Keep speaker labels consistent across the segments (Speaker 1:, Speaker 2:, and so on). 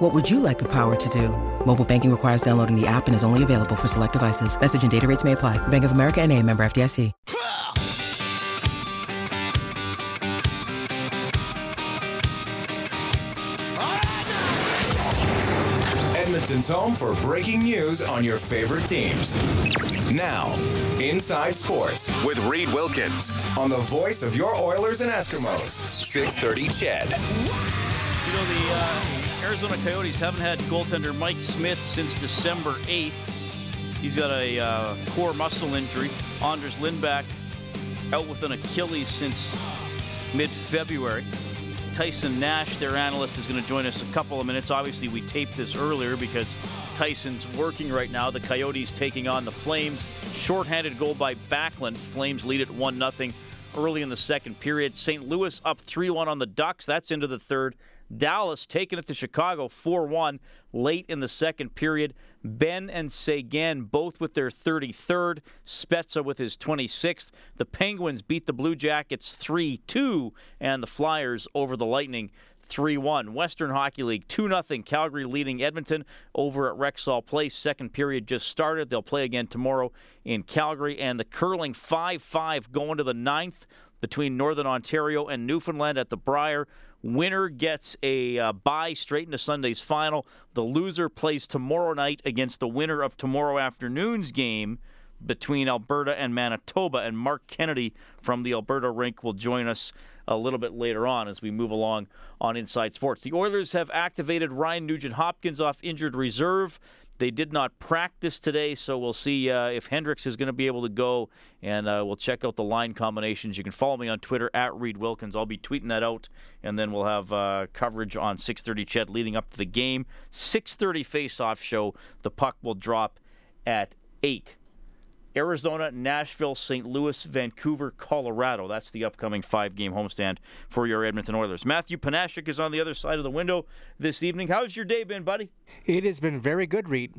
Speaker 1: What would you like the power to do? Mobile banking requires downloading the app and is only available for select devices. Message and data rates may apply. Bank of America and a member FDIC.
Speaker 2: Edmonton's home for breaking news on your favorite teams. Now, Inside Sports with Reed Wilkins on the voice of your Oilers and Eskimos. 630 Ched.
Speaker 3: You know, the uh, Arizona Coyotes haven't had goaltender Mike Smith since December 8th. He's got a uh, core muscle injury. Anders Lindback out with an Achilles since mid February. Tyson Nash, their analyst, is going to join us a couple of minutes. Obviously, we taped this earlier because Tyson's working right now. The Coyotes taking on the Flames. Shorthanded goal by Backlund. Flames lead at 1 0 early in the second period. St. Louis up 3 1 on the Ducks. That's into the third. Dallas taking it to Chicago 4 1 late in the second period. Benn and Seguin both with their 33rd. Spezza with his 26th. The Penguins beat the Blue Jackets 3 2, and the Flyers over the Lightning 3 1. Western Hockey League 2 0. Calgary leading Edmonton over at Rexall Place. Second period just started. They'll play again tomorrow in Calgary. And the curling 5 5 going to the ninth between Northern Ontario and Newfoundland at the Brier. Winner gets a uh, bye straight into Sunday's final. The loser plays tomorrow night against the winner of tomorrow afternoon's game between Alberta and Manitoba. And Mark Kennedy from the Alberta rink will join us a little bit later on as we move along on Inside Sports. The Oilers have activated Ryan Nugent Hopkins off injured reserve. They did not practice today, so we'll see uh, if Hendricks is going to be able to go, and uh, we'll check out the line combinations. You can follow me on Twitter at Reed Wilkins. I'll be tweeting that out, and then we'll have uh, coverage on 6:30 Ched leading up to the game. 6:30 face-off show. The puck will drop at eight. Arizona, Nashville, St. Louis, Vancouver, Colorado. That's the upcoming five game homestand for your Edmonton Oilers. Matthew Panashik is on the other side of the window this evening. How's your day been, buddy?
Speaker 4: It has been very good, Reed.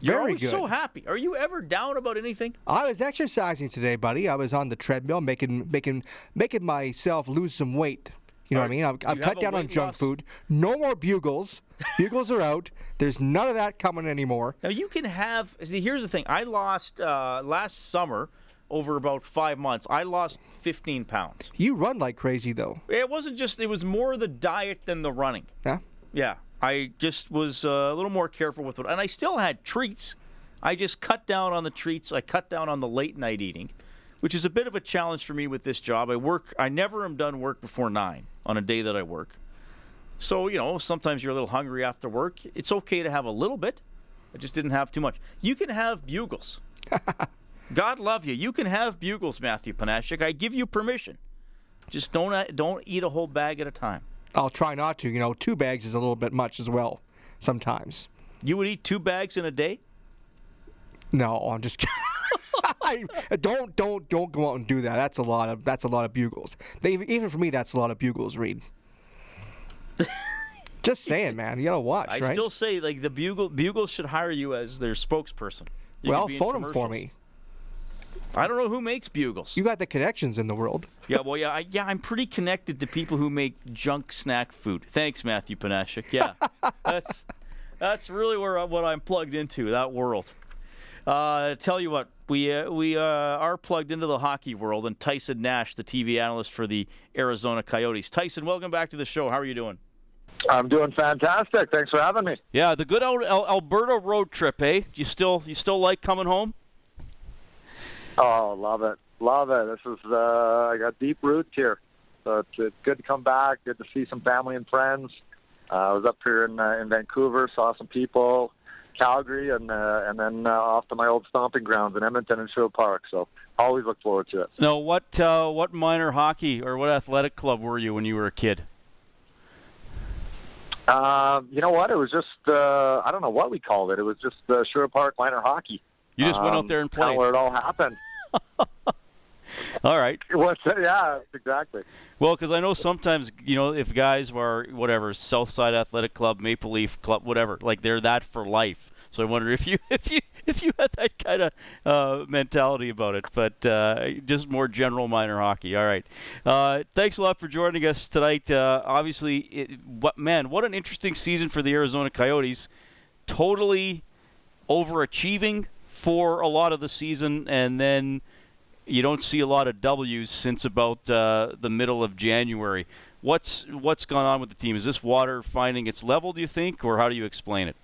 Speaker 3: You're
Speaker 4: Very
Speaker 3: always
Speaker 4: good.
Speaker 3: so happy. Are you ever down about anything?
Speaker 4: I was exercising today, buddy. I was on the treadmill, making making making myself lose some weight. You know
Speaker 3: Are-
Speaker 4: what I mean? I've, I've cut down on junk
Speaker 3: loss?
Speaker 4: food. No more bugles. Bugles are out. There's none of that coming anymore.
Speaker 3: Now you can have. See, here's the thing. I lost uh, last summer over about five months. I lost 15 pounds.
Speaker 4: You run like crazy, though.
Speaker 3: It wasn't just. It was more the diet than the running.
Speaker 4: Yeah.
Speaker 3: Yeah, I just was uh, a little more careful with it, and I still had treats. I just cut down on the treats. I cut down on the late night eating, which is a bit of a challenge for me with this job. I work. I never am done work before nine on a day that I work. So you know, sometimes you're a little hungry after work. It's okay to have a little bit. I just didn't have too much. You can have bugles. God love you. You can have bugles, Matthew Panashik. I give you permission. Just don't uh, don't eat a whole bag at a time.
Speaker 4: I'll try not to. You know, two bags is a little bit much as well. Sometimes.
Speaker 3: You would eat two bags in a day.
Speaker 4: No, I'm just. kidding. I- don't don't don't go out and do that. That's a lot of that's a lot of bugles. They, even for me, that's a lot of bugles. Read. just saying, man. You gotta watch,
Speaker 3: I
Speaker 4: right?
Speaker 3: still say like the bugle bugles should hire you as their spokesperson. You
Speaker 4: well,
Speaker 3: could be in
Speaker 4: phone them for me.
Speaker 3: I don't know who makes bugles.
Speaker 4: You got the connections in the world.
Speaker 3: yeah, well, yeah, I, yeah. I'm pretty connected to people who make junk snack food. Thanks, Matthew Panashik. Yeah, that's that's really where I- what I'm plugged into that world. Uh, tell you what, we uh, we uh, are plugged into the hockey world, and Tyson Nash, the TV analyst for the Arizona Coyotes. Tyson, welcome back to the show. How are you doing?
Speaker 5: I'm doing fantastic. Thanks for having me.
Speaker 3: Yeah, the good old Al- Alberta road trip, eh? You still you still like coming home?
Speaker 5: Oh, love it, love it. This is uh, I got deep roots here, so it's, it's good to come back. Good to see some family and friends. Uh, I was up here in uh, in Vancouver, saw some people, Calgary, and uh, and then uh, off to my old stomping grounds in Edmonton and Sherwood Park. So always look forward to it.
Speaker 3: No, what uh, what minor hockey or what athletic club were you when you were a kid?
Speaker 5: Um, you know what? It was just uh, I don't know what we called it. It was just uh, Sherwood Park minor hockey.
Speaker 3: You just went out
Speaker 5: Um,
Speaker 3: there and played.
Speaker 5: where it all happened.
Speaker 6: All right.
Speaker 5: What's yeah, exactly.
Speaker 6: Well, because I know sometimes you know if guys are whatever Southside Athletic Club, Maple Leaf Club, whatever, like they're that for life. So I wonder if you if you if you had that kind of uh, mentality about it, but uh, just more general minor hockey. All right. Uh, thanks a lot for joining us tonight. Uh, obviously, it, what man, what an interesting season for the Arizona Coyotes. Totally overachieving for a lot of the season, and then you don't see a lot of W's since about uh, the middle of January. What's what's gone on with the team? Is this water finding its level? Do you think, or how do you explain it?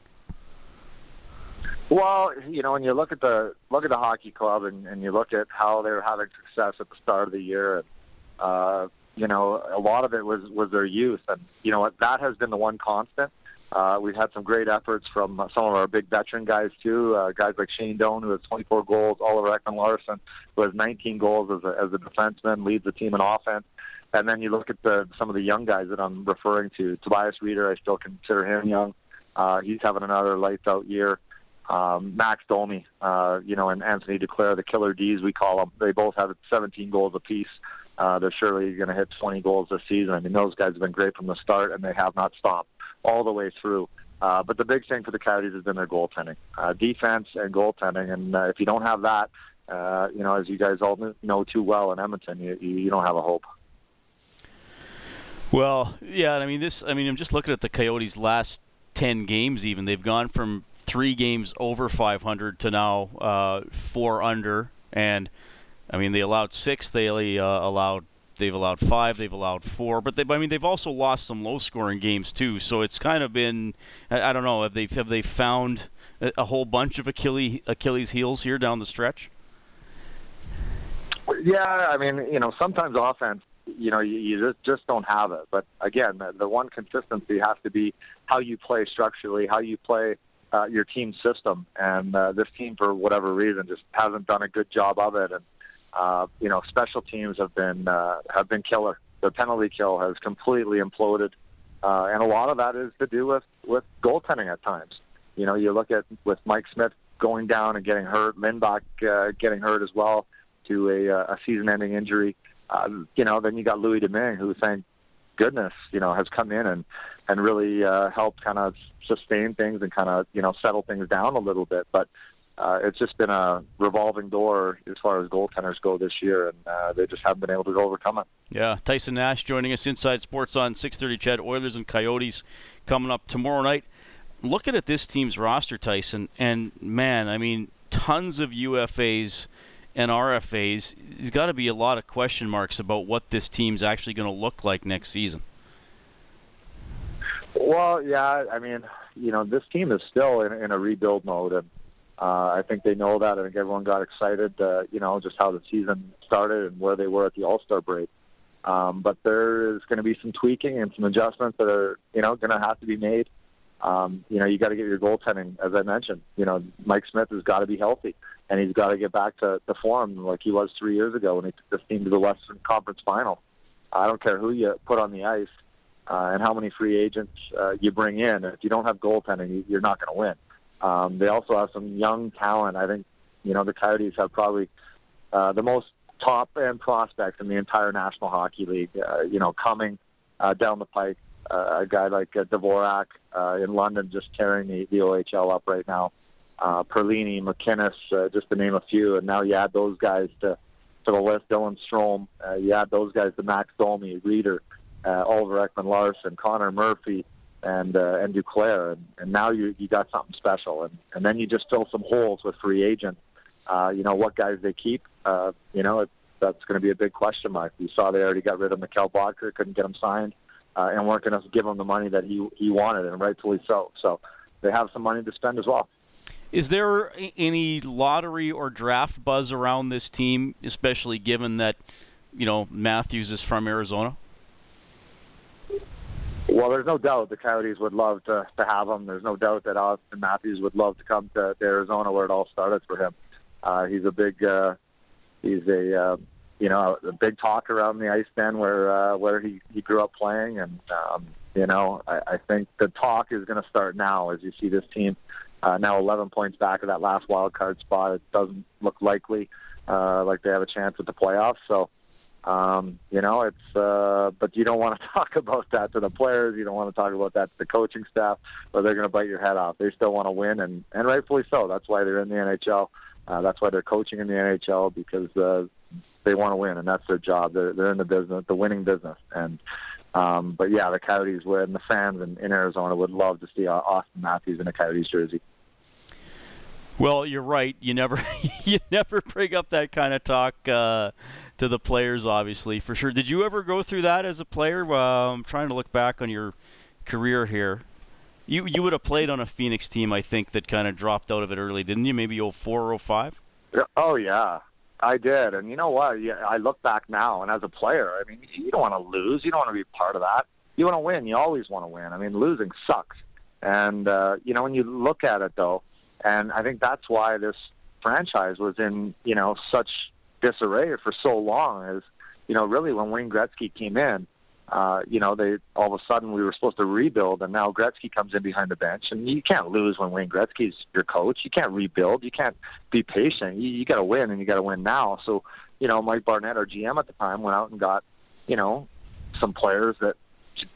Speaker 5: Well, you know, when you look at the look at the hockey club and, and you look at how they're having success at the start of the year, and uh, you know, a lot of it was was their youth, and you know that has been the one constant. Uh, we've had some great efforts from some of our big veteran guys too. Uh, guys like Shane Doan, who has 24 goals, Oliver Ekman-Larsson, who has 19 goals as a, as a defenseman, leads the team in offense. And then you look at the some of the young guys that I'm referring to. Tobias Rieder, I still consider him young. Uh, he's having another lights out year um, Max Domi, uh, you know, and Anthony Duclair, the killer D's we call them. They both have 17 goals apiece. Uh, they're surely going to hit 20 goals this season. I mean, those guys have been great from the start, and they have not stopped all the way through. Uh, but the big thing for the Coyotes has been their goaltending, uh, defense and goaltending. And uh, if you don't have that, uh, you know, as you guys all know too well in Edmonton, you, you don't have a hope.
Speaker 6: Well, yeah, I mean this. I mean, I'm just looking at the Coyotes' last ten games. Even they've gone from three games over 500 to now uh, four under, and I mean they allowed six. They uh, allowed they've allowed five. They've allowed four, but they I mean they've also lost some low-scoring games too. So it's kind of been I, I don't know have they have they found a, a whole bunch of Achilles Achilles heels here down the stretch.
Speaker 5: Yeah, I mean you know sometimes offense you know, you, you just, just don't have it. But again, the, the one consistency has to be how you play structurally, how you play uh, your team system. And uh, this team, for whatever reason, just hasn't done a good job of it. And uh, you know, special teams have been uh, have been killer. The penalty kill has completely imploded, uh, and a lot of that is to do with with goaltending at times. You know, you look at with Mike Smith going down and getting hurt, Lindback uh, getting hurt as well to a, uh, a season-ending injury. Uh, you know, then you got Louis Domingue, who thank goodness, you know, has come in and and really uh, helped kind of sustain things and kind of you know settle things down a little bit. But uh, it's just been a revolving door as far as goaltenders go this year, and uh, they just haven't been able to overcome it.
Speaker 6: Yeah, Tyson Nash joining us inside Sports on 6:30. CHED Oilers and Coyotes coming up tomorrow night. Looking at this team's roster, Tyson, and man, I mean, tons of UFAs and RFAs. There's got to be a lot of question marks about what this team's actually going to look like next season.
Speaker 5: Well, yeah, I mean, you know, this team is still in, in a rebuild mode, and uh, I think they know that. I think everyone got excited, uh, you know, just how the season started and where they were at the All Star break. Um, but there is going to be some tweaking and some adjustments that are, you know, going to have to be made. Um, you know, you got to get your goaltending, as I mentioned. You know, Mike Smith has got to be healthy, and he's got to get back to the form like he was three years ago when he took this team to the Western Conference Final. I don't care who you put on the ice uh, and how many free agents uh, you bring in. If you don't have goaltending, you're not going to win. Um, they also have some young talent. I think you know the Coyotes have probably uh, the most top end prospects in the entire National Hockey League. Uh, you know, coming uh, down the pike, uh, a guy like uh, Dvorak uh, in London just tearing the, the OHL up right now. Uh, Perlini, MacInnis, uh, just to name a few, and now you add those guys to to the list. Dylan Strome, uh, you add those guys to Max Domi, Rieder uh, Oliver Ekman-Larsson, Connor Murphy, and uh, and Duclair, and, and now you you got something special, and and then you just fill some holes with free agents. Uh, you know what guys they keep. Uh, you know it, that's going to be a big question mark. You saw they already got rid of Mikkel Boedker, couldn't get him signed, uh, and weren't going to give him the money that he he wanted, and rightfully so. So they have some money to spend as well.
Speaker 6: Is there any lottery or draft buzz around this team, especially given that you know Matthews is from Arizona?
Speaker 5: Well, there's no doubt the Coyotes would love to, to have him. There's no doubt that Auston Matthews would love to come to, to Arizona, where it all started for him. Uh, he's a big, uh, he's a, uh, you know, a big talk around the ice then where uh, where he he grew up playing, and um, you know, I, I think the talk is going to start now as you see this team uh, now 11 points back of that last wild card spot. It doesn't look likely uh, like they have a chance at the playoffs. So, um, you know, it's uh, but you don't want to talk about that to the players. You don't want to talk about that to the coaching staff, or they're going to bite your head off. They still want to win, and and rightfully so. That's why they're in the NHL. Uh, that's why they're coaching in the NHL because uh, they want to win, and that's their job. They're they're in the business, the winning business, and. Um, but yeah, the Coyotes would, and the fans in, in Arizona would love to see Auston Matthews in a Coyotes jersey.
Speaker 3: Well, you're right. You never, you never bring up that kind of talk uh, to the players, obviously, for sure. Did you ever go through that as a player? Uh, I'm trying to look back on your career here. You you would have played on a Phoenix team, I think, that kind of dropped out of it early, didn't you? Maybe 04 or 05?
Speaker 5: Oh yeah, I did. And you know what? Yeah, I look back now, and as a player, I mean, you don't want to lose. You don't want to be part of that. You want to win. You always want to win. I mean, losing sucks. And uh, you know, when you look at it though and I think that's why this franchise was in, you know, such disarray for so long is, you know, really when Wayne Gretzky came in, uh, you know, they all of a sudden we were supposed to rebuild, and now Gretzky comes in behind the bench, and you can't lose when Wayne Gretzky's your coach. You can't rebuild. You can't be patient. You, you got to win, and you got to win now. So, you know, Mike Barnett, our GM at the time, went out and got, you know, some players that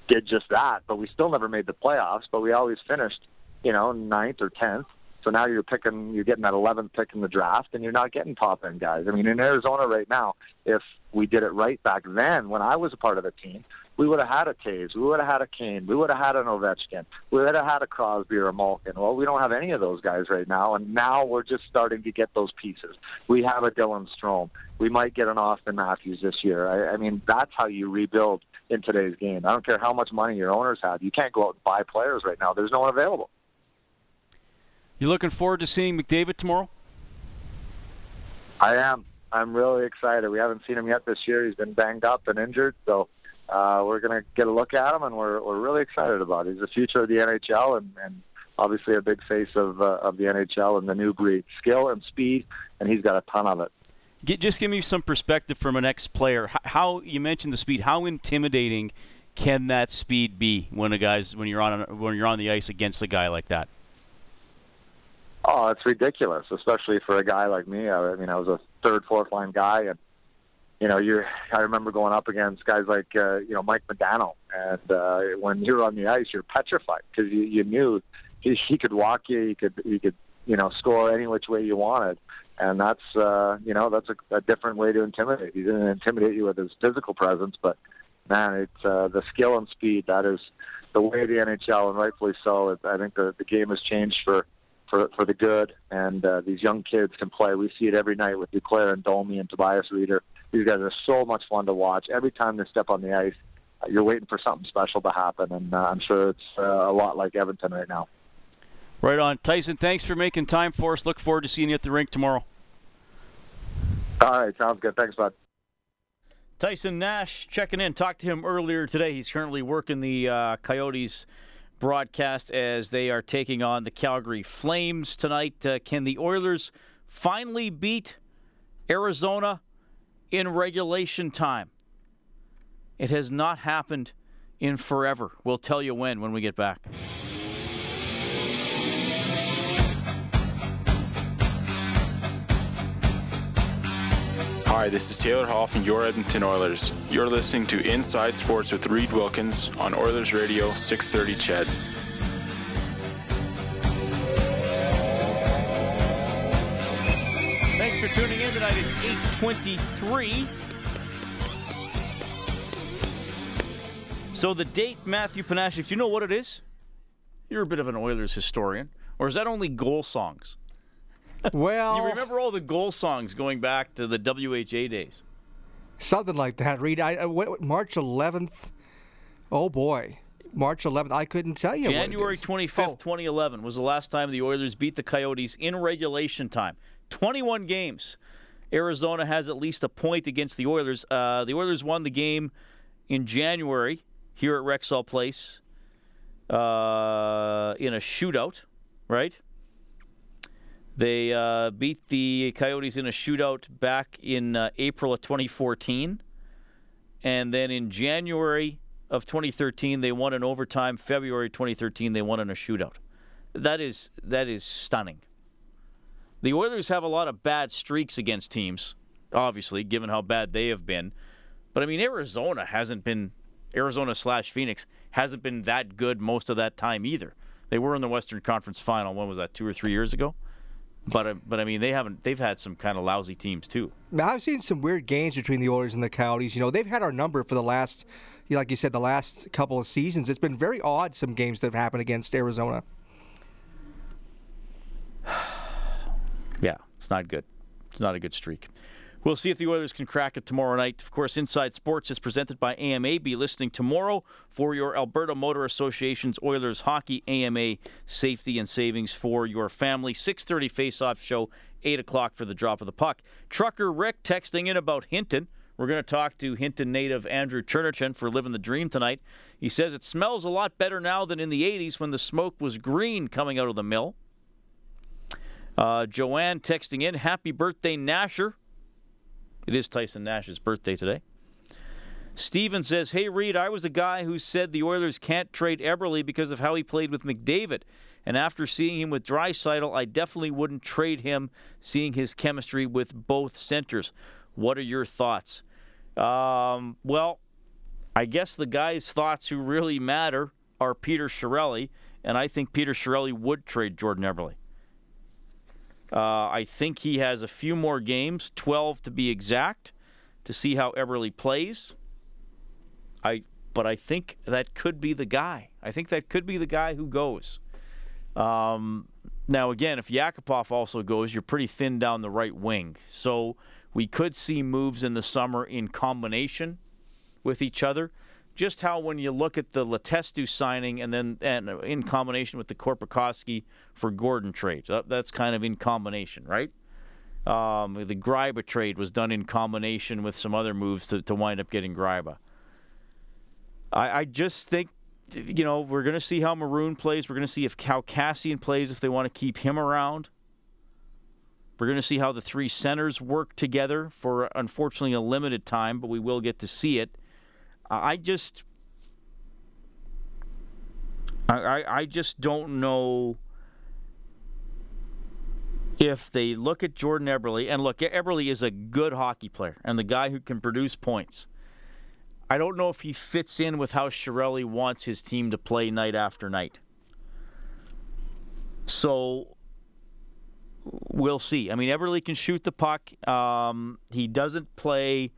Speaker 5: did just that. But we still never made the playoffs. But we always finished, you know, ninth or tenth. So now you're picking, you're getting that 11th pick in the draft, and you're not getting top end guys. I mean, in Arizona right now, if we did it right back then, when I was a part of the team, we would have had a Toews, we would have had a Kane, we would have had an Ovechkin, we would have had a Crosby or a Malkin. Well, we don't have any of those guys right now, and now we're just starting to get those pieces. We have a Dylan Strome. We might get an Auston Matthews this year. I, I mean, that's how you rebuild in today's game. I don't care how much money your owners have. You can't go out and buy players right now. There's no one available.
Speaker 3: You looking forward to seeing McDavid tomorrow?
Speaker 5: I am. I'm really excited. We haven't seen him yet this year. He's been banged up and injured, so uh, we're going to get a look at him, and we're we're really excited about it. He's the future of the NHL, and, and obviously a big face of uh, of the NHL and the new breed, skill and speed, and he's got a ton of it.
Speaker 3: Get, just give me some perspective from an ex-player. How, how you mentioned the speed? How intimidating can that speed be when a guy's when you're on when you're on the ice against a guy like that?
Speaker 5: Oh, it's ridiculous, especially for a guy like me. I, mean, I was a third, fourth line guy, and you know, you're. I remember going up against guys like uh, you know Mike Modano, and uh, when you're on the ice, you're petrified because you, you knew he, he could walk you, he could he could you know score any which way you wanted, and that's uh, you know that's a, a different way to intimidate. He didn't intimidate you with his physical presence, but man, it's uh, the skill and speed that is the way of the NHL, and rightfully so. I think the the game has changed for for for the good, and uh, these young kids can play. We see it every night with Duclair and Domi and Tobias Rieder. These guys are so much fun to watch. Every time they step on the ice, uh, you're waiting for something special to happen, and uh, I'm sure it's uh, a lot like Edmonton right now.
Speaker 3: Right on, Tyson. Thanks for making time for us. Look forward to seeing you at the rink tomorrow.
Speaker 5: All right, sounds good. Thanks, bud.
Speaker 3: Tyson Nash checking in. Talked to him earlier today. He's currently working the uh, Coyotes broadcast as they are taking on the Calgary Flames tonight. Uh, can the Oilers finally beat Arizona in regulation time? It has not happened in forever. We'll tell you when when we get back.
Speaker 7: Hi, this is Taylor Hall from your Edmonton Oilers. You're listening to Inside Sports with Reed Wilkins on Oilers Radio 630 CHED.
Speaker 3: Thanks for tuning in tonight. It's 823. So the date, Matthew Panashik, do you know what it is? You're a bit of an Oilers historian. Or is that only goal songs?
Speaker 4: Well,
Speaker 3: You remember all the goal songs going back to the WHA days?
Speaker 4: something like that. Reed, I, I what- March 11th. Oh boy, March 11th. I couldn't tell you.
Speaker 3: January 25th,
Speaker 4: Oh,
Speaker 3: 2011 was the last time the Oilers beat the Coyotes in regulation time. 21 games. Arizona has at least a point against the Oilers. Uh, the Oilers won the game in January here at Rexall Place uh, in a shootout, right? They uh, beat the Coyotes in a shootout back in uh, April of 2014. And then in January of 2013, they won in overtime. February 2013, they won in a shootout. That is that is stunning. The Oilers have a lot of bad streaks against teams obviously, given how bad they have been. But I mean, Arizona hasn't been Arizona slash Phoenix hasn't been that good most of that time either. They were in the Western Conference Final. When was that? Two or three years ago. But uh, but I mean, they haven't. They've had some kind of lousy teams too.
Speaker 4: Now, I've seen some weird games between the Oilers and the Coyotes. You know, they've had our number for the last, like you said, the last couple of seasons. It's been very odd. Some games that have happened against Arizona.
Speaker 3: Yeah, it's not good. It's not a good streak. We'll see if the Oilers can crack it tomorrow night. Of course, Inside Sports is presented by AMA. Be listening tomorrow for your Alberta Motor Association's Oilers hockey AMA safety and savings for your family. 6:30 face-off show, 8 o'clock for the drop of the puck. Trucker Rick texting in about Hinton. We're going to talk to Hinton native Andrew Cherniwchin for Living the Dream tonight. He says it smells a lot better now than in the 80s when the smoke was green coming out of the mill. Uh, Joanne texting in, happy birthday, Nasher. It is Tyson Nash's birthday today. Steven says, Hey, Reed, I was a guy who said the Oilers can't trade Eberle because of how he played with McDavid. And after seeing him with Draisaitl, I definitely wouldn't trade him, seeing his chemistry with both centers. What are your thoughts? Um, well, I guess the guy's thoughts who really matter are Peter Chiarelli, and I think Peter Chiarelli would trade Jordan Eberle. Uh, I think he has a few more games, 12 to be exact, to see how Eberle plays. I, but I think that could be the guy. I think that could be the guy who goes. Um, now, again, if Yakupov also goes, you're pretty thin down the right wing. So we could see moves in the summer in combination with each other just how when you look at the Letestu signing and then and in combination with the Korpikoski for Gordon trade, that's kind of in combination, right? Um, the Gryba trade was done in combination with some other moves to, to wind up getting Gryba. I, I just think, you know, we're going to see how Maroon plays. We're going to see if how Kassian plays if they want to keep him around. We're going to see how the three centers work together for, unfortunately, a limited time, but we will get to see it. I just, I, I just don't know if they look at Jordan Eberle and look, Eberle is a good hockey player and the guy who can produce points. I don't know if he fits in with how Chiarelli wants his team to play night after night. So we'll see. I mean, Eberle can shoot the puck. Um, he doesn't play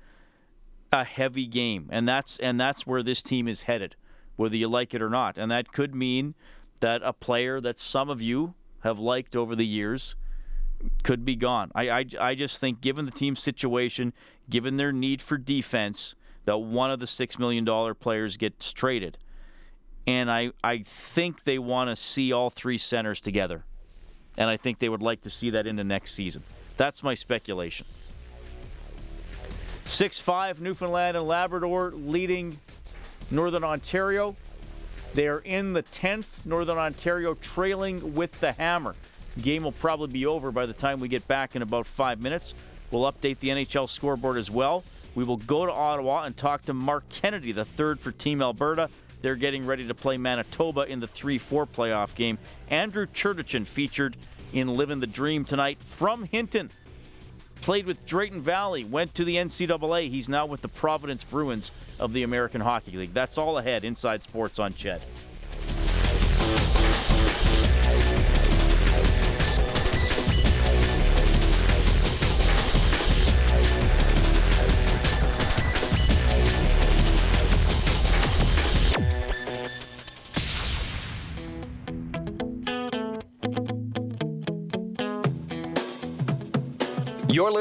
Speaker 3: a heavy game, and that's and that's where this team is headed, whether you like it or not. And that could mean that a player that some of you have liked over the years could be gone. I, I, I just think, given the team's situation, given their need for defense, that one of the six million dollar players gets traded. And I, I think they want to see all three centers together. And I think they would like to see that into next season. That's my speculation. 6 5 Newfoundland and Labrador leading Northern Ontario. They are in the 10th. Northern Ontario trailing with the hammer. Game will probably be over by the time we get back in about five minutes. We'll update the NHL scoreboard as well. We will go to Ottawa and talk to Mark Kennedy, the third for Team Alberta. They're getting ready to play Manitoba in the 3 4 playoff game. Andrew Cherniwchin featured in Living the Dream tonight from Hinton played with Drayton Valley, went to the NCAA. He's now with the Providence Bruins of the American Hockey League. That's all ahead inside sports on CHED.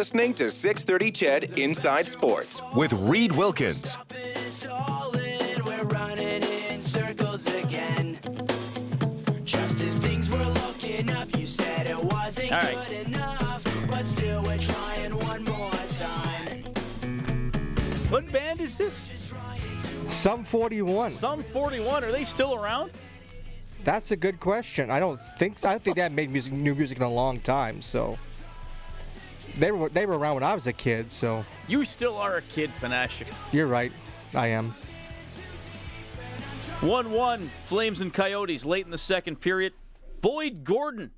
Speaker 2: Listening to 630 CHED Inside Sports with Reed Wilkins. All
Speaker 3: right. What band is this?
Speaker 4: Sum 41.
Speaker 3: Sum 41. Are they still around?
Speaker 4: That's a good question. I don't think so. I don't think they have made music, new music in a long time. So they were they were around when I was a kid, so.
Speaker 3: You still are a kid, Panache.
Speaker 4: You're right. I am.
Speaker 3: 1 1, Flames and Coyotes late in the second period. Boyd Gordon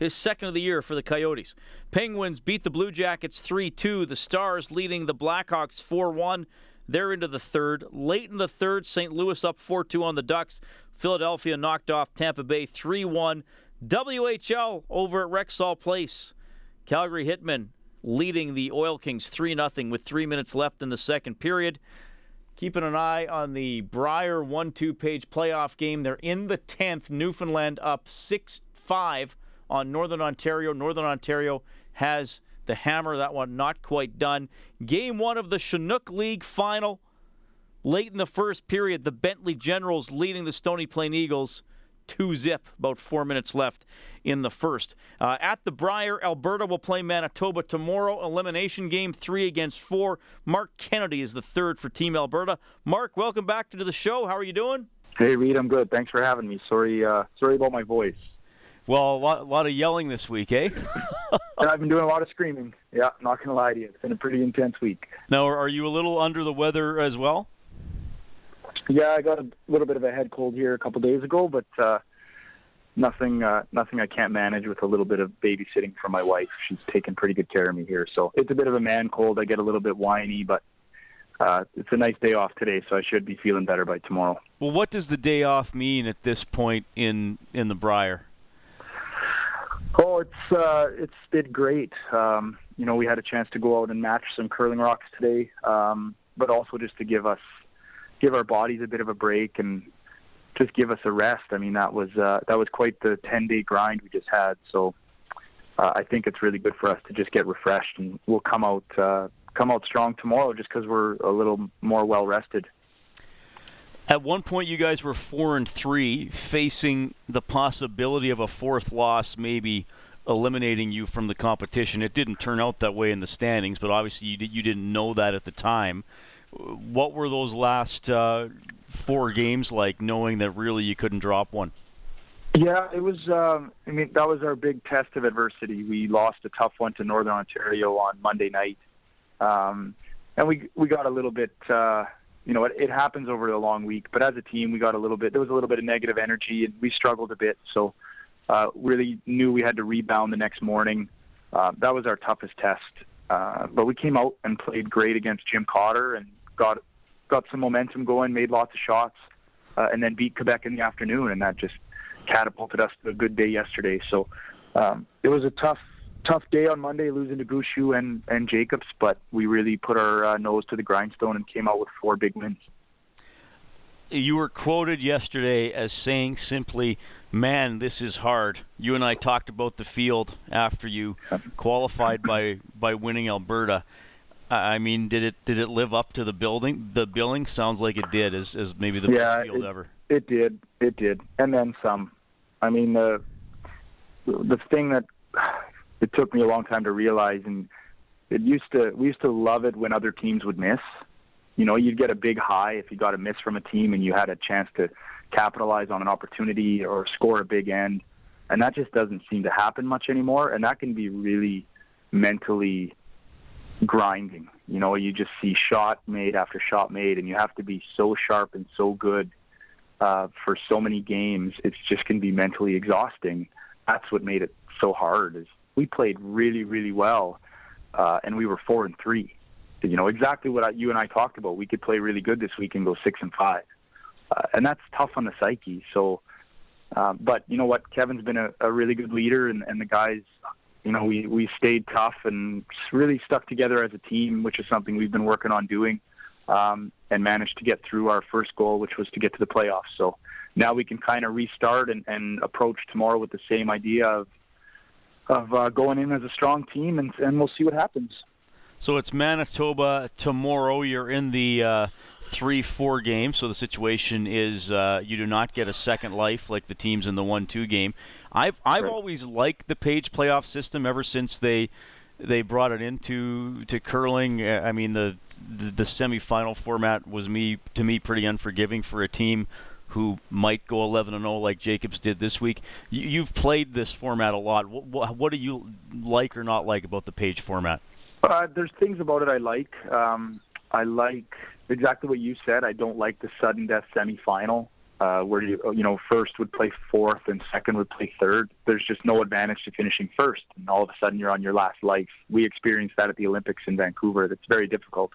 Speaker 3: his second of the year for the Coyotes. Penguins beat the Blue Jackets 3 2. The Stars leading the Blackhawks 4 1. They're into the third. Late in the third, St. Louis up 4 2 on the Ducks. Philadelphia knocked off Tampa Bay 3 1. WHL over at Rexall Place. Calgary Hitmen leading the Oil Kings 3 0 with three minutes left in the second period. Keeping an eye on the Brier 1 2 page playoff game. They're in the 10th. Newfoundland up 6 5 on Northern Ontario. Northern Ontario has the hammer. That one not quite done. Game one of the Chinook League final. Late in the first period, the Bentley Generals leading the Stony Plain Eagles two zip. About four minutes left in the first. Uh, at the Brier, Alberta will play Manitoba tomorrow. Elimination game three against four. Mark Kennedy is the third for Team Alberta. Mark, welcome back to the show. How are you doing?
Speaker 8: Hey, Reed, I'm good. Thanks for having me. Sorry, uh, sorry about my voice.
Speaker 3: Well, a lot, a lot of yelling this week, eh?
Speaker 8: I've been doing a lot of screaming. Yeah, not gonna lie to you. It's been a pretty intense week.
Speaker 3: Now, are you a little under the weather as well?
Speaker 8: Yeah, I got a little bit of a head cold here a couple days ago, but uh, nothing, uh, nothing I can't manage with a little bit of babysitting for my wife. She's taking pretty good care of me here, so it's a bit of a man cold. I get a little bit whiny, but uh, it's a nice day off today, so I should be feeling better by tomorrow.
Speaker 3: Well, what does the day off mean at this point in in the Brier?
Speaker 8: Oh, it's uh, it's been great. Um, you know, we had a chance to go out and match some curling rocks today, um, but also just to give us give our bodies a bit of a break and just give us a rest. I mean, that was uh, that was quite the ten day grind we just had. So uh, I think it's really good for us to just get refreshed, and we'll come out uh, come out strong tomorrow just because we're a little more well rested.
Speaker 3: At one point, you guys were four and three, facing the possibility of a fourth loss, maybe eliminating you from the competition. It didn't turn out that way in the standings, but obviously you, you didn't know that at the time. What were those last uh, four games like, knowing that really you couldn't drop one?
Speaker 8: Yeah, it was. Um, I mean, that was our big test of adversity. We lost a tough one to Northern Ontario on Monday night, um, and we we got a little bit. Uh, you know, it, it happens over a long week. But as a team, we got a little bit. There was a little bit of negative energy, and we struggled a bit. So, uh, really knew we had to rebound the next morning. Uh, that was our toughest test. Uh, but we came out and played great against Jim Cotter and got got some momentum going, made lots of shots, uh, and then beat Quebec in the afternoon, and that just catapulted us to a good day yesterday. So um, it was a tough tough day on Monday, losing to Gushue and and Jacobs, but we really put our uh, nose to the grindstone and came out with four big wins.
Speaker 3: You were quoted yesterday as saying simply, "Man, this is hard." You and I talked about the field after you qualified by by winning Alberta. I mean, did it did it live up to the building? The billing sounds like it did, as as maybe the
Speaker 8: yeah,
Speaker 3: best field
Speaker 8: it,
Speaker 3: ever.
Speaker 8: It did, it did, and then some. I mean, the the thing that it took me a long time to realize, and it used to we used to love it when other teams would miss. You know, you'd get a big high if you got a miss from a team and you had a chance to capitalize on an opportunity or score a big end, and that just doesn't seem to happen much anymore, and that can be really mentally grinding. You know, you just see shot made after shot made, and you have to be so sharp and so good uh, for so many games. It's just can be mentally exhausting. That's what made it so hard. Is we played really, really well, uh, and we were four and three. You know exactly what I, you and I talked about. We could play really good this week and go six and five, uh, and that's tough on the psyche. So, uh, but you know what? Kevin's been a, a really good leader, and, and the guys, you know, we we stayed tough and really stuck together as a team, which is something we've been working on doing, um, and managed to get through our first goal, which was to get to the playoffs. So now we can kind of restart and, and approach tomorrow with the same idea of of uh, going in as a strong team, and, and we'll see what happens.
Speaker 3: So it's Manitoba tomorrow. You're in the uh, three-four game, so the situation is uh, you do not get a second life like the teams in the one-two game. I've I've
Speaker 8: Right.
Speaker 3: always liked the Page playoff system ever since they they brought it into to curling. Uh, I mean the, the the semifinal format was me to me pretty unforgiving for a team who might go 11 and 0 like Jacobs did this week. You, you've played this format a lot. What, what, what do you like or not like about the Page format?
Speaker 8: Uh, there's things about it I like. Um, I like exactly what you said. I don't like the sudden death semifinal. Uh, where you you know first would play fourth and second would play third. There's just no advantage to finishing first, and all of a sudden you're on your last life. We experienced that at the Olympics in Vancouver. That's very difficult.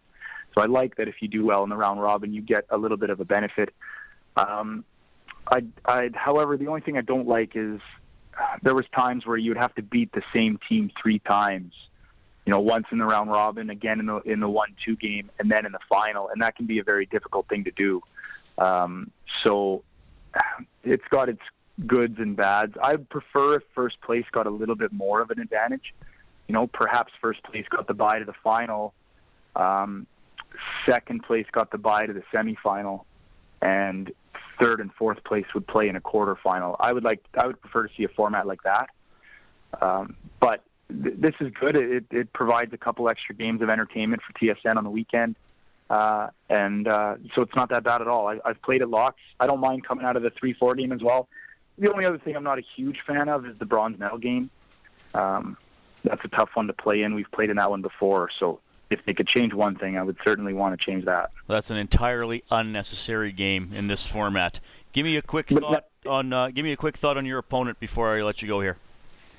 Speaker 8: So I like that if you do well in the round robin, you get a little bit of a benefit. Um, I, I, however, the only thing I don't like is there was times where you would have to beat the same team three times. You know, once in the round robin, again in the in the one-two game, and then in the final, and that can be a very difficult thing to do. Um, so it's got its goods and bads. I prefer if first place got a little bit more of an advantage. You know, perhaps first place got the bye to the final, um, second place got the bye to the semifinal, and third and fourth place would play in a quarterfinal. I would like, I would prefer to see a format like that. Um, but th- this is good. It, it provides a couple extra games of entertainment for TSN on the weekend. Uh, and uh, so it's not that bad at all. I, I've played at locks. I don't mind coming out of the 3-4 game as well. The only other thing I'm not a huge fan of is the bronze medal game. Um, that's a tough one to play in. We've played in that one before, so if they could change one thing, I would certainly want to change that.
Speaker 3: That's an entirely unnecessary game in this format. Give me a quick thought on. Uh, give me a quick thought on your opponent before I let you go here.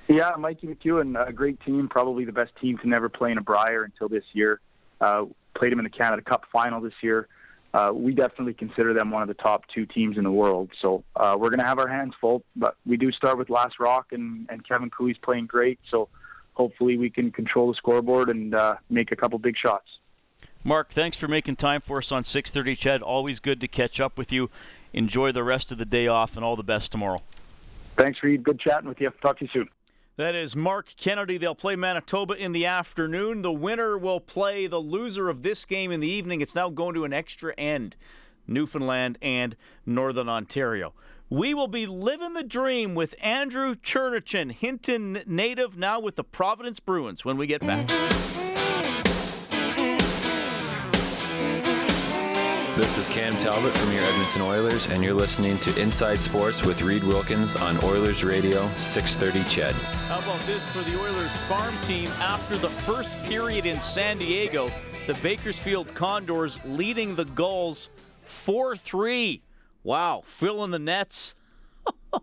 Speaker 8: Yeah, Mikey McEwen, a great team, probably the best team to never play in a Brier until this year. Uh, played them in the Canada Cup final this year. Uh, we definitely consider them one of the top two teams in the world. So uh, we're going to have our hands full, but we do start with Last Rock, and, and Kevin Koe's playing great. So hopefully we can control the scoreboard and uh, make a couple big shots.
Speaker 3: Mark, thanks for making time for us on 6:30. CHED, always good to catch up with you. Enjoy the rest of the day off, and all the best tomorrow.
Speaker 8: Thanks, Reed. Good chatting with you. Talk to you soon.
Speaker 3: That is Mark Kennedy. They'll play Manitoba in the afternoon. The winner will play the loser of this game in the evening. It's now going to an extra end. Newfoundland and Northern Ontario. We will be living the dream with Andrew Cherniwchin, Hinton native, now with the Providence Bruins when we get back.
Speaker 9: This is Cam Talbot from your Edmonton Oilers, and you're listening to Inside Sports with Reed Wilkins on Oilers Radio 630 CHED.
Speaker 3: How about this for the Oilers farm team after the first period in San Diego? The Bakersfield Condors leading the Gulls 4 3. Wow, filling the nets. uh,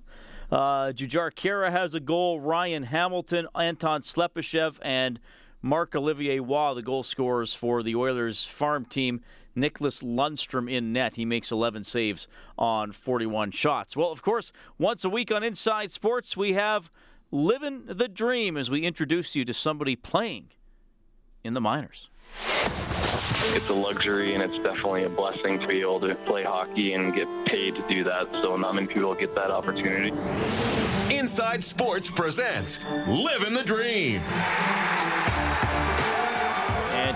Speaker 3: Jujhar Khaira has a goal. Ryan Hamilton, Anton Slepyshev, and Mark Olivier Roy, the goal scorers for the Oilers farm team. Nicklas Lundstrom in net. He makes 11 saves on 41 shots. Well, of course, once a week on Inside Sports, we have Living the Dream as we introduce you to somebody playing in the minors.
Speaker 10: It's a luxury and it's definitely a blessing to be able to play hockey and get paid to do that. So not many people get that opportunity.
Speaker 2: Inside Sports presents Living the Dream.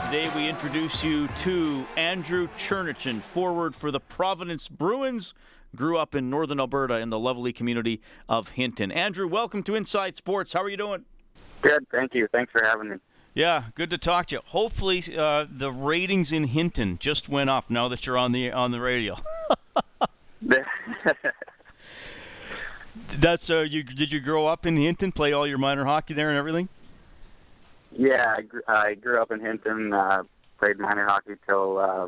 Speaker 3: Today we introduce you to Andrew Cherniwchin, forward for the Providence Bruins. Grew up in northern Alberta in the lovely community of Hinton. Andrew, welcome to Inside Sports. How are you doing?
Speaker 11: Good, thank you. Thanks for having me.
Speaker 3: Yeah, good to talk to you. Hopefully, uh, the ratings in Hinton just went up now that you're on the on the radio. That's uh, you. Did you grow up in Hinton? Play all your minor hockey there and everything?
Speaker 11: Yeah, I grew, I grew up in Hinton. Uh, played minor hockey till uh,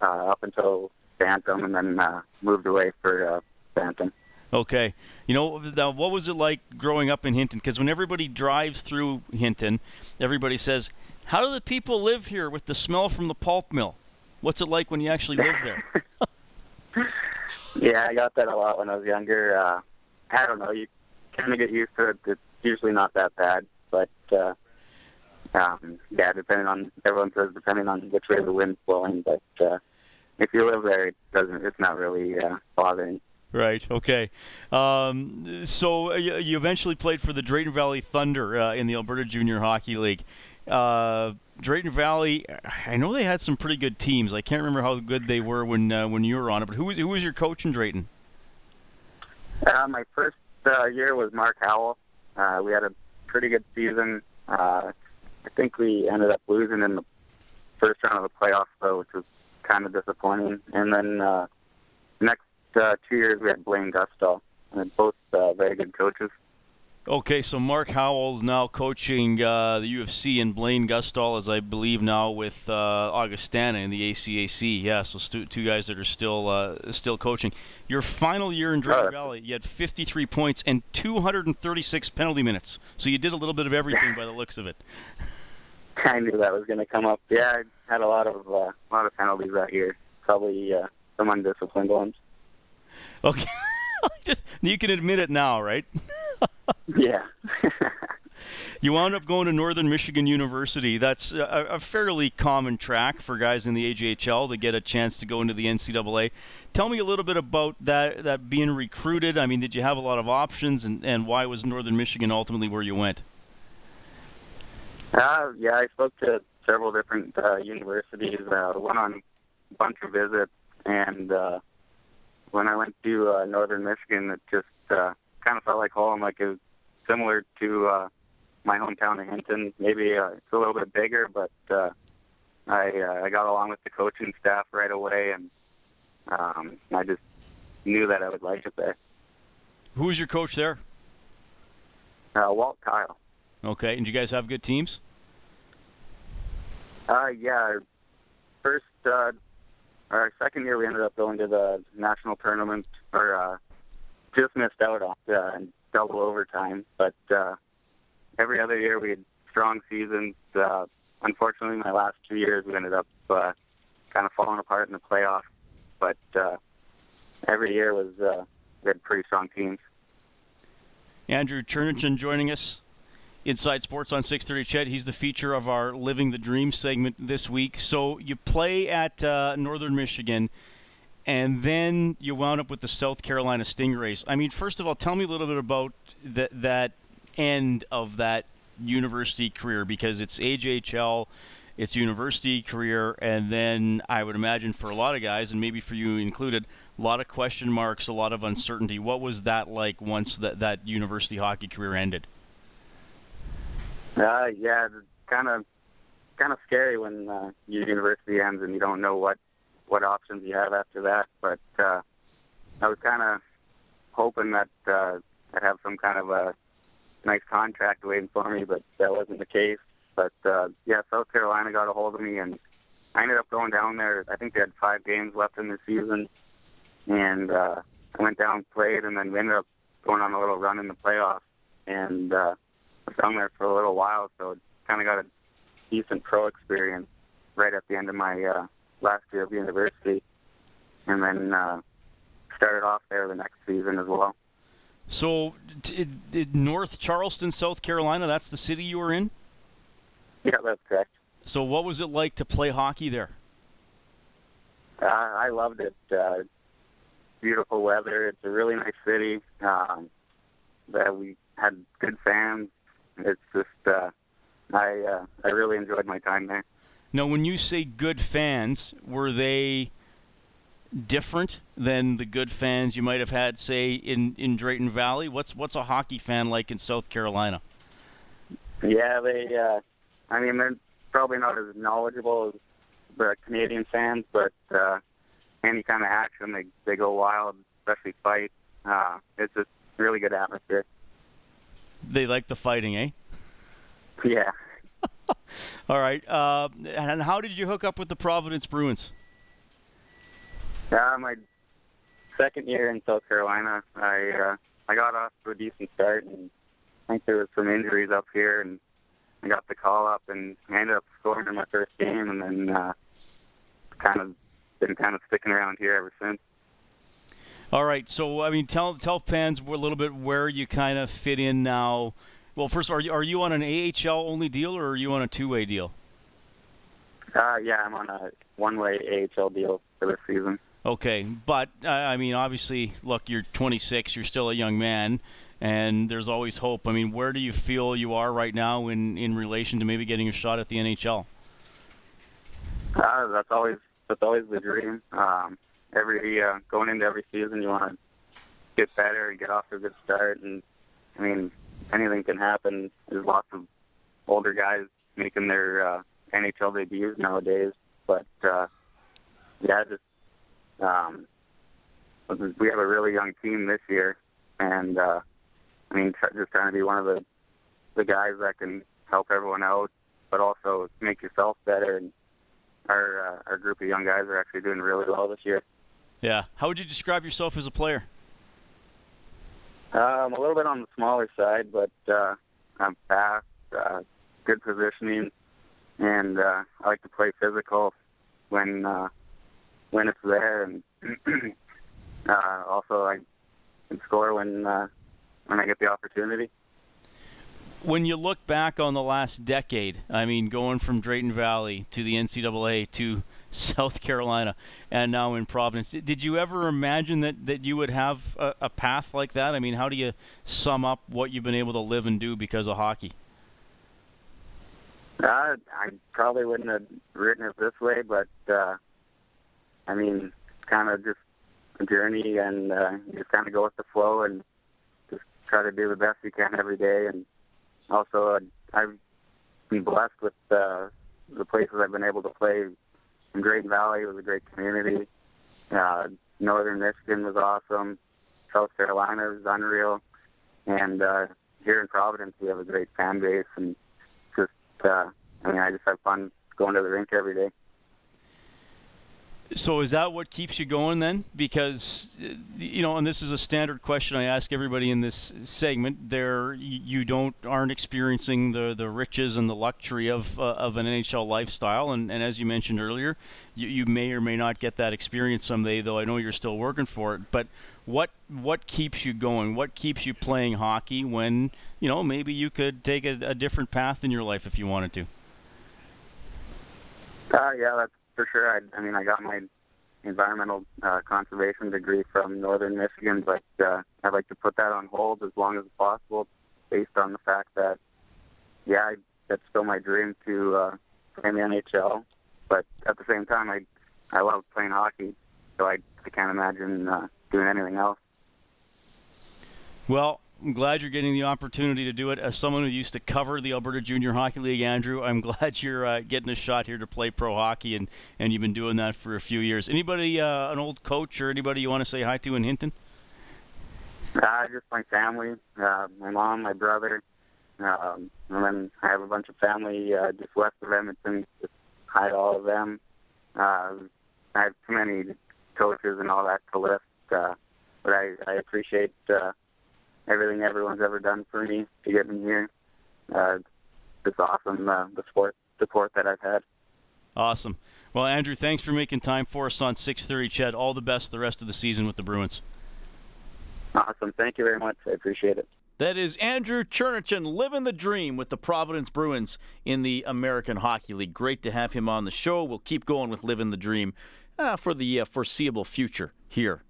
Speaker 11: uh, up until Bantam, and then uh, moved away for uh, Bantam.
Speaker 3: Okay. You know, now, what was it like growing up in Hinton? Because when everybody drives through Hinton, everybody says, "How do the people live here with the smell from the pulp mill?" What's it like when you actually live there?
Speaker 11: yeah, I got that a lot when I was younger. Uh, I don't know. You kind of get used to it. It's usually not that bad, but uh, um, yeah, depending on everyone says depending on which way the wind's blowing. But uh, if you live there, it doesn't. It's not really uh, bothering.
Speaker 3: Right. Okay. Um, so you, you, eventually played for the Drayton Valley Thunder uh, in the Alberta Junior Hockey League. Uh, Drayton Valley, I know they had some pretty good teams. I can't remember how good they were when uh, when you were on it. But who was who was your coach in Drayton?
Speaker 11: Uh, my first uh, year was Mark Howell. Uh, we had a pretty good season. I think we ended up losing in the first round of the playoffs, though, which was kind of disappointing. And then uh, next uh, two years we had Blaine Gustav, and both uh, very good coaches.
Speaker 6: Okay, so Mark Howell's now coaching uh, the UFC, and Blaine Gusdal is, I believe, now with uh, Augustana in the ACAC. Yeah, so stu- two guys that are still uh, still coaching. Your final year in Drayton Valley, you had 53 points and 236 penalty minutes. So you did a little bit of everything by the looks of it.
Speaker 11: I knew that was going to come up. Yeah, I had a lot of uh, a lot of penalties that year. Probably uh, some undisciplined ones.
Speaker 6: Okay, Just, you can admit it now, right?
Speaker 11: yeah.
Speaker 6: you wound up going to Northern Michigan University. That's a, a, fairly common track for guys in the AJHL to get a chance to go into the NCAA. Tell me a little bit about that, that being recruited. I mean, did you have a lot of options, and, and why was Northern Michigan ultimately where you went?
Speaker 11: Uh, yeah, I spoke to several different uh, universities. Uh, went on a bunch of visits, and uh, when I went to uh, Northern Michigan, it just uh, kind of felt like home. Like it was similar to uh, my hometown of Hinton. Maybe uh, it's a little bit bigger, but uh, I uh, I got along with the coaching staff right away, and um, I just knew that I would like it there.
Speaker 6: Who was your coach there?
Speaker 11: Uh, Walt Kyle.
Speaker 6: Okay, and you guys have good teams?
Speaker 11: Uh, yeah. First, uh, our second year, we ended up going to the national tournament, or uh, just missed out on uh, double overtime. But uh, every other year, we had strong seasons. Uh, unfortunately, my last two years, we ended up uh, kind of falling apart in the playoffs. But uh, every year was uh, we had pretty strong teams.
Speaker 6: Andrew Cherniwchin joining us Inside Sports on 630 CHED. He's the feature of our Living the Dream segment this week. So you play at uh, Northern Michigan, and then you wound up with the South Carolina Stingrays. I mean, first of all, tell me a little bit about that that end of that university career because it's AJHL, it's university career, and then I would imagine for a lot of guys, and maybe for you included, a lot of question marks, a lot of uncertainty. What was that like once that, that university hockey career ended?
Speaker 11: Uh, yeah, kind of kind of scary when uh, your university ends and you don't know what what options you have after that. But uh, I was kind of hoping that uh, I'd have some kind of a nice contract waiting for me, but that wasn't the case. But uh, yeah, South Carolina got a hold of me, and I ended up going down there. I think they had five games left in the season, and uh, I went down, played, and then we ended up going on a little run in the playoffs. And uh, was down there for a little while, so kind of got a decent pro experience right at the end of my uh, last year of university, and then uh, started off there the next season as well.
Speaker 6: So, t- North Charleston, South Carolina, that's the city you were in?
Speaker 11: Yeah, that's correct.
Speaker 6: So, what was it like to play hockey there?
Speaker 11: Uh, I loved it. Uh, beautiful weather. It's a really nice city. Um, that we had good fans it's just uh, I uh, I really enjoyed my time there.
Speaker 6: Now, when you say good fans, were they different than the good fans you might have had, say, in, in Drayton Valley? What's what's a hockey fan like in South Carolina?
Speaker 11: Yeah, they. Uh, I mean, they're probably not as knowledgeable as the Canadian fans, but uh, any kind of action, they they go wild, especially fight. Uh, it's a really good atmosphere.
Speaker 6: They like the fighting, eh?
Speaker 11: Yeah.
Speaker 6: All right. Uh, and how did you hook up with the Providence Bruins?
Speaker 11: Uh, my second year in South Carolina, I uh, I got off to a decent start, and I think there was some injuries up here, and I got the call up, and I ended up scoring in my first game, and then uh, kind of been kind of sticking around here ever since.
Speaker 6: All right. So, I mean, tell tell fans a little bit where you kind of fit in now. Well, first, are you are you on an AHL only deal or are you on a two way deal?
Speaker 11: Uh, yeah, I'm on a one way AHL deal for this season.
Speaker 6: Okay, but uh, I mean, obviously, look, you're 26, you're still a young man, and there's always hope. I mean, where do you feel you are right now in in relation to maybe getting a shot at the NHL?
Speaker 11: Uh, that's always that's always the dream. Um, every uh, going into every season, you want to get better and get off to a good start. And I mean, anything can happen. There's lots of older guys making their uh, NHL debuts nowadays, but uh, yeah, just um, we have a really young team this year, and uh, I mean, tr- just trying to be one of the the guys that can help everyone out, but also make yourself better. And our uh, our group of young guys are actually doing really well this year.
Speaker 3: Yeah. How would you describe yourself as a player?
Speaker 11: Um, a little bit on the smaller side, but uh, I'm fast, uh, good positioning, and uh, I like to play physical when uh, when it's there, and uh, also I can score when uh, when I get the opportunity.
Speaker 3: When you look back on the last decade, I mean, going from Drayton Valley to the NCAA to South Carolina and now in Providence, did you ever imagine that, that you would have a, a path like that? I mean, how do you sum up what you've been able to live and do because of hockey?
Speaker 11: Uh, I probably wouldn't have written it this way, but uh, I mean, kind of just a journey, and uh, just kind of go with the flow and just try to do the best you can every day. And also, uh, I've been blessed with uh, the places I've been able to play. Drayton Valley was a great community. Uh, Northern Michigan was awesome. South Carolina was unreal, and uh, here in Providence we have a great fan base, and just uh, I mean I just have fun going to the rink every day.
Speaker 3: So is that what keeps you going then? Because uh, you know, and this is a standard question I ask everybody in this segment. There, you don't aren't experiencing the the riches and the luxury of uh, of an NHL lifestyle, and, and as you mentioned earlier, you, you may or may not get that experience someday. Though I know you're still working for it. But what what keeps you going? What keeps you playing hockey when you know maybe you could take a, a different path in your life if you wanted to?
Speaker 11: Uh, yeah, that's for sure. I, I mean, I got my environmental uh, conservation degree from Northern Michigan, but uh, I'd like to put that on hold as long as possible, based on the fact that, yeah, I, that's still my dream to uh, play in the NHL. But at the same time, I I love playing hockey, so I I can't imagine uh, doing anything else.
Speaker 3: Well, I'm glad you're getting the opportunity to do it. As someone who used to cover the Alberta Junior Hockey League, Andrew, I'm glad you're uh, getting a shot here to play pro hockey, and, and you've been doing that for a few years. Anybody, uh, an old coach or anybody you want to say hi to in Hinton?
Speaker 11: Uh, just my family, uh, my mom, my brother, um, and then I have a bunch of family uh, just west of Edmonton. Just hi to all of them. Uh, I have too many coaches and all that to list, uh, but I, I appreciate. Uh, everything everyone's ever done for me to get me here. Uh, it's awesome, uh, the support, support that I've had.
Speaker 3: Awesome. Well, Andrew, thanks for making time for us on 6:30. CHED, all the best the rest of the season with the Bruins.
Speaker 11: Awesome. Thank you very much. I appreciate it.
Speaker 3: That is Andrew Cherniwchin living the dream with the Providence Bruins in the American Hockey League. Great to have him on the show. We'll keep going with living the dream uh, for the uh, foreseeable future here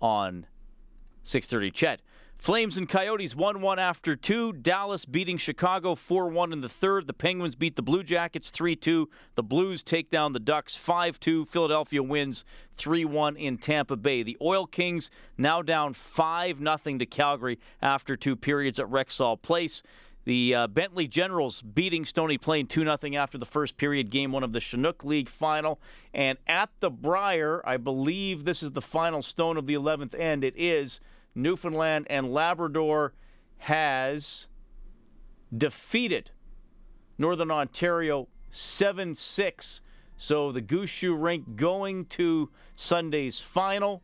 Speaker 3: on 6:30. CHED. Flames and Coyotes 1 1 after two. Dallas beating Chicago 4 1 in the third. The Penguins beat the Blue Jackets 3 2. The Blues take down the Ducks 5 2. Philadelphia wins 3 1 in Tampa Bay. The Oil Kings now down 5 0 to Calgary after two periods at Rexall Place. The uh, Bentley Generals beating Stony Plain 2 0 after the first period, game one of the Chinook League final. And at the Brier, I believe this is the final stone of the 11th end. It is. Newfoundland and Labrador has defeated Northern Ontario 7 6. So the Gushue Rink going to Sunday's final.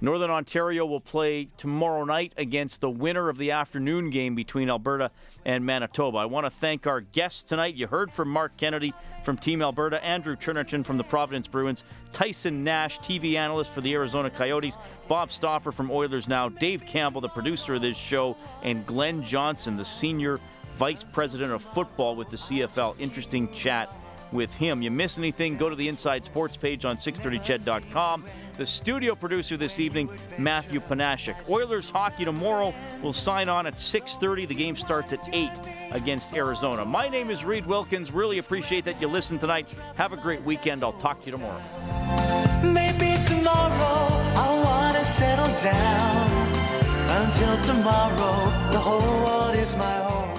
Speaker 3: Northern Ontario will play tomorrow night against the winner of the afternoon game between Alberta and Manitoba. I want to thank our guests tonight. You heard from Marc Kennedy from Team Alberta, Andrew Cherniwchin from the Providence Bruins, Tyson Nash, TV analyst for the Arizona Coyotes, Bob Stauffer from Oilers Now, Dave Campbell, the producer of this show, and Glenn Johnson, the senior vice president of football with the CFL. Interesting chat with him. You miss anything, go to the Inside Sports page on 630ched.com. The studio producer this evening, Matthew Panashik. Oilers hockey tomorrow will sign on at 6:30. The game starts at 8 against Arizona. My name is Reid Wilkins. Really appreciate that you listened tonight. Have a great weekend. I'll talk to you tomorrow.
Speaker 12: Maybe tomorrow I wanna settle down. Until tomorrow, the whole world is my home.